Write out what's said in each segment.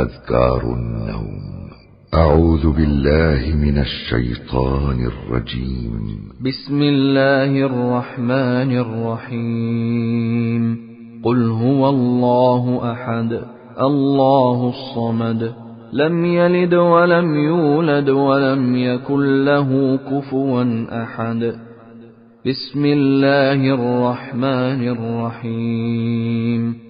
أذكار النوم. أعوذ بالله من الشيطان الرجيم. بسم الله الرحمن الرحيم. قل هو الله أحد الله الصمد. لم يلد ولم يولد ولم يكن له كفوا أحد. بسم الله الرحمن الرحيم.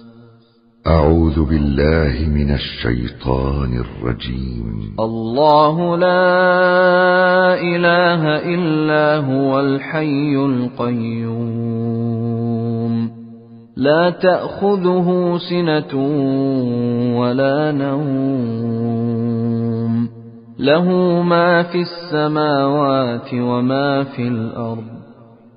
أعوذ بالله من الشيطان الرجيم. الله لا إله إلا هو الحي القيوم. لا تأخذه سنة ولا نوم. له ما في السماوات وما في الأرض.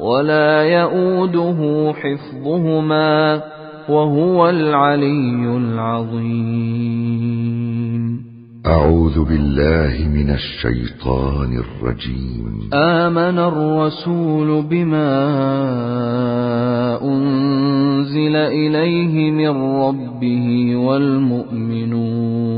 ولا يؤوده حفظهما وهو العلي العظيم. أعوذ بالله من الشيطان الرجيم. آمن الرسول بما أنزل إليه من ربه والمؤمنون.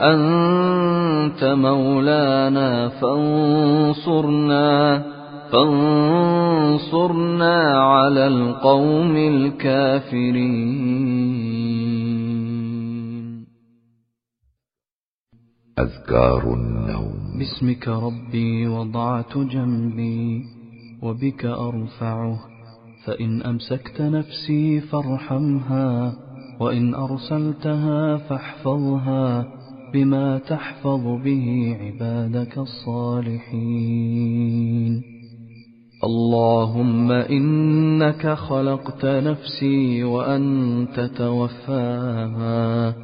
أنت مولانا فانصرنا فانصرنا على القوم الكافرين. أذكار النوم. باسمك ربي وضعت جنبي وبك أرفعه فإن أمسكت نفسي فارحمها وإن أرسلتها فاحفظها. بما تحفظ به عبادك الصالحين. اللهم إنك خلقت نفسي وأنت توفاها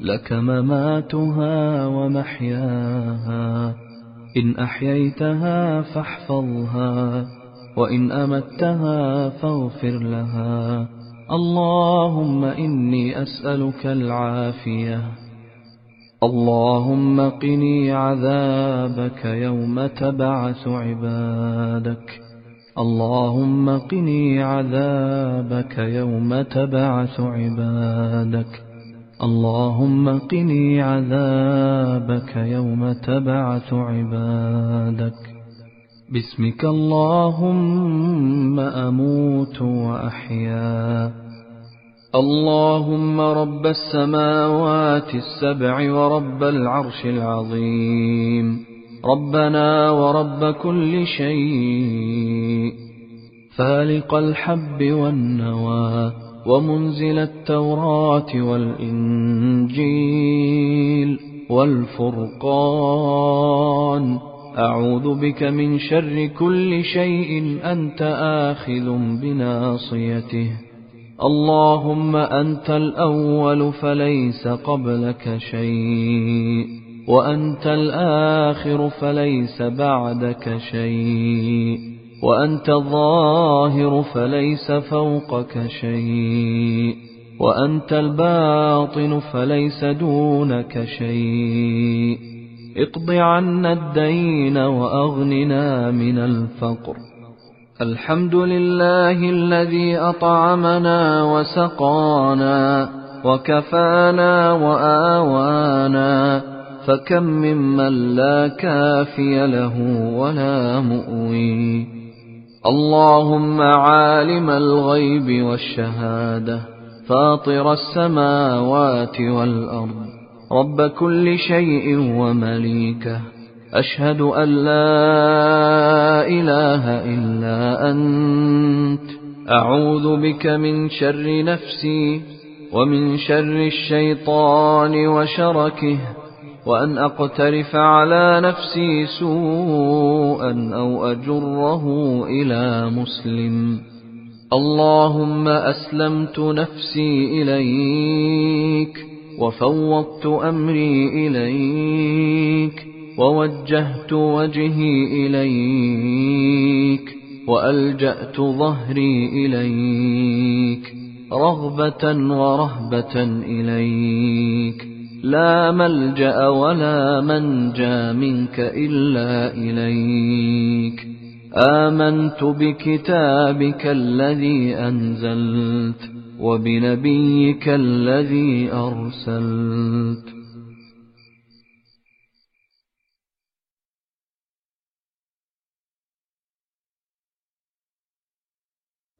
لك مماتها ومحياها. إن أحييتها فاحفظها وإن أمتها فاغفر لها. اللهم إني أسألك العافية. اللهم قني عذابك يوم تبعث عبادك. اللهم قني عذابك يوم تبعث عبادك. اللهم قني عذابك يوم تبعث عبادك. باسمك اللهم أموت وأحيا. اللهم رب السماوات السبع ورب العرش العظيم. ربنا ورب كل شيء. فالق الحب والنوى ومنزل التوراة والإنجيل والفرقان. أعوذ بك من شر كل شيء أنت آخذ بناصيته. اللهم أنت الأول فليس قبلك شيء وأنت الآخر فليس بعدك شيء وأنت الظاهر فليس فوقك شيء وأنت الباطن فليس دونك شيء. اقض عنا الدين وأغننا من الفقر. الحمد لله الذي أطعمنا وسقانا وكفانا وآوانا فكم ممن لا كافي له ولا مؤوي اللهم عالم الغيب والشهادة فاطر السماوات والأرض رب كل شيء ومليكه أشهد أن لا إله إلا أنت. أعوذ بك من شر نفسي ومن شر الشيطان وشركه وأن أقترف على نفسي سوءا أو أجره إلى مسلم. اللهم أسلمت نفسي إليك وفوضت أمري إليك. ووجهت وجهي إليك وألجأت ظهري إليك رغبة ورهبة إليك لا ملجأ ولا منجى منك إلا إليك آمنت بكتابك الذي أنزلت وبنبيك الذي أرسلت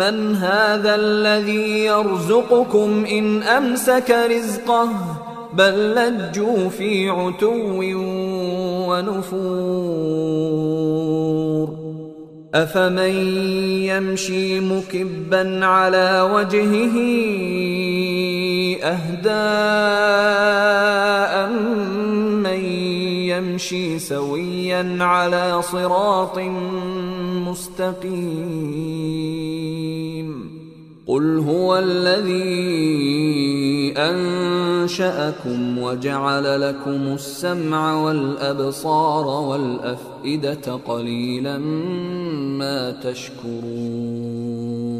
امن هذا الذي يرزقكم إن أمسك رزقه بل لجوا في عتو ونفور أفمن يمشي مكبا على وجهه من يمشي سويا على صراط مستقيم. قل هو الذي أنشأكم وجعل لكم السمع والأبصار والأفئدة قليلا ما تشكرون.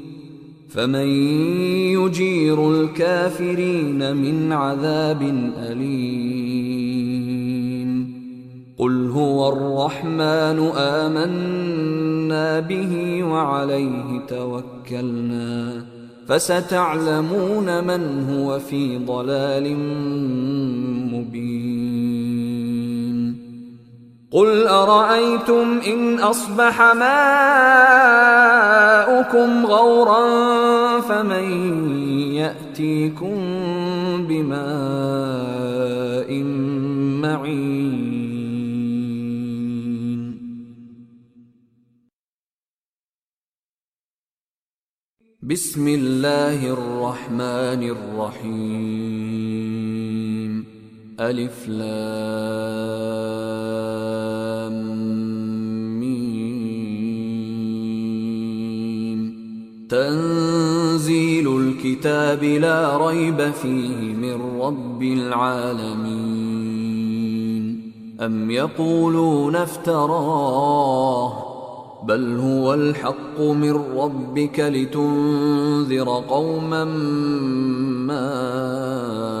فمن يجير الكافرين من عذاب أليم. قل هو الرحمن آمنا به وعليه توكلنا. فستعلمون من هو في ضلال مبين. قل ارايتم ان اصبح ماؤكم غورا فمن ياتيكم بماء معين بسم الله الرحمن الرحيم ألف لام تنزيل الكتاب لا ريب فيه من رب العالمين. أم يقولون افتراه؟ بل هو الحق من ربك لتنذر قوما ما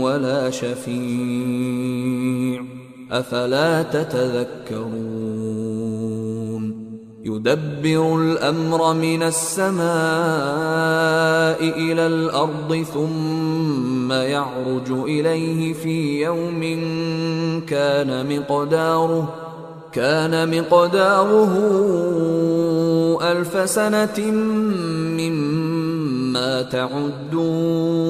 ولا شفيع. أفلا تتذكرون؟ يدبر الأمر من السماء إلى الأرض ثم يعرج إليه في يوم كان مقداره كان مقداره ألف سنة مما تعدون.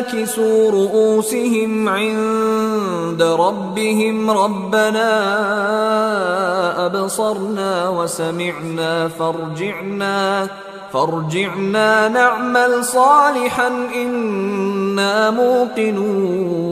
ناكسوا رؤوسهم عند ربهم. ربنا أبصرنا وسمعنا فارجعنا فارجعنا نعمل صالحا إنا موقنون.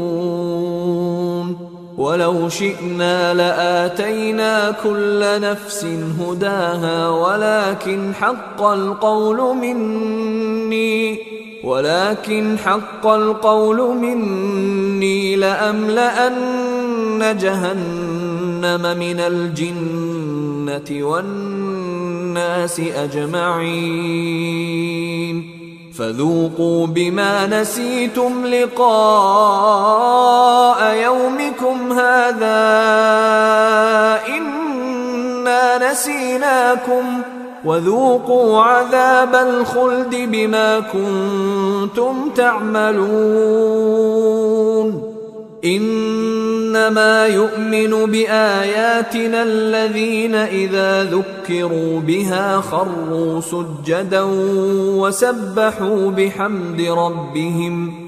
ولو شئنا لآتينا كل نفس هداها ولكن حق القول مني. ولكن حق القول مني لأملأن جهنم من الجنة والناس أجمعين. فذوقوا بما نسيتم لقاء يومكم هذا. إنا نسيناكم. وذوقوا عذاب الخلد بما كنتم تعملون. إنما يؤمن بآياتنا الذين إذا ذكروا بها خروا سجدا وسبحوا بحمد ربهم.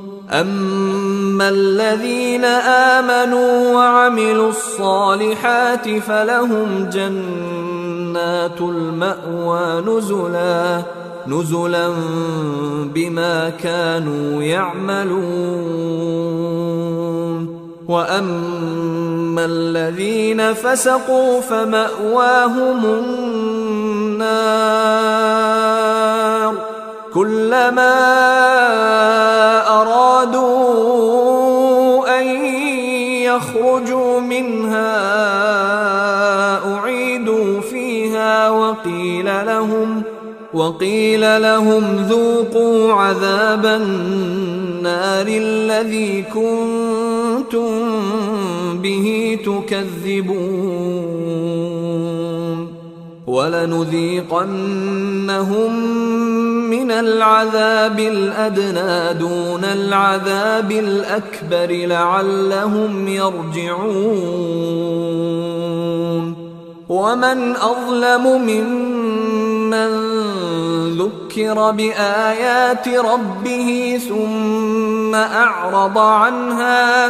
اما الذين امنوا وعملوا الصالحات فلهم جنات الماوى نزلا نزلا بما كانوا يعملون. واما الذين فسقوا فماواهم النار كلما أرادوا أن يخرجوا منها أعيدوا فيها وقيل لهم وقيل لهم ذوقوا عذاب النار الذي كنتم به تكذبون. ولنذيقنهم من العذاب الأدنى دون العذاب الأكبر لعلهم يرجعون. ومن أظلم ممن ذكر بآيات ربه ثم أعرض عنها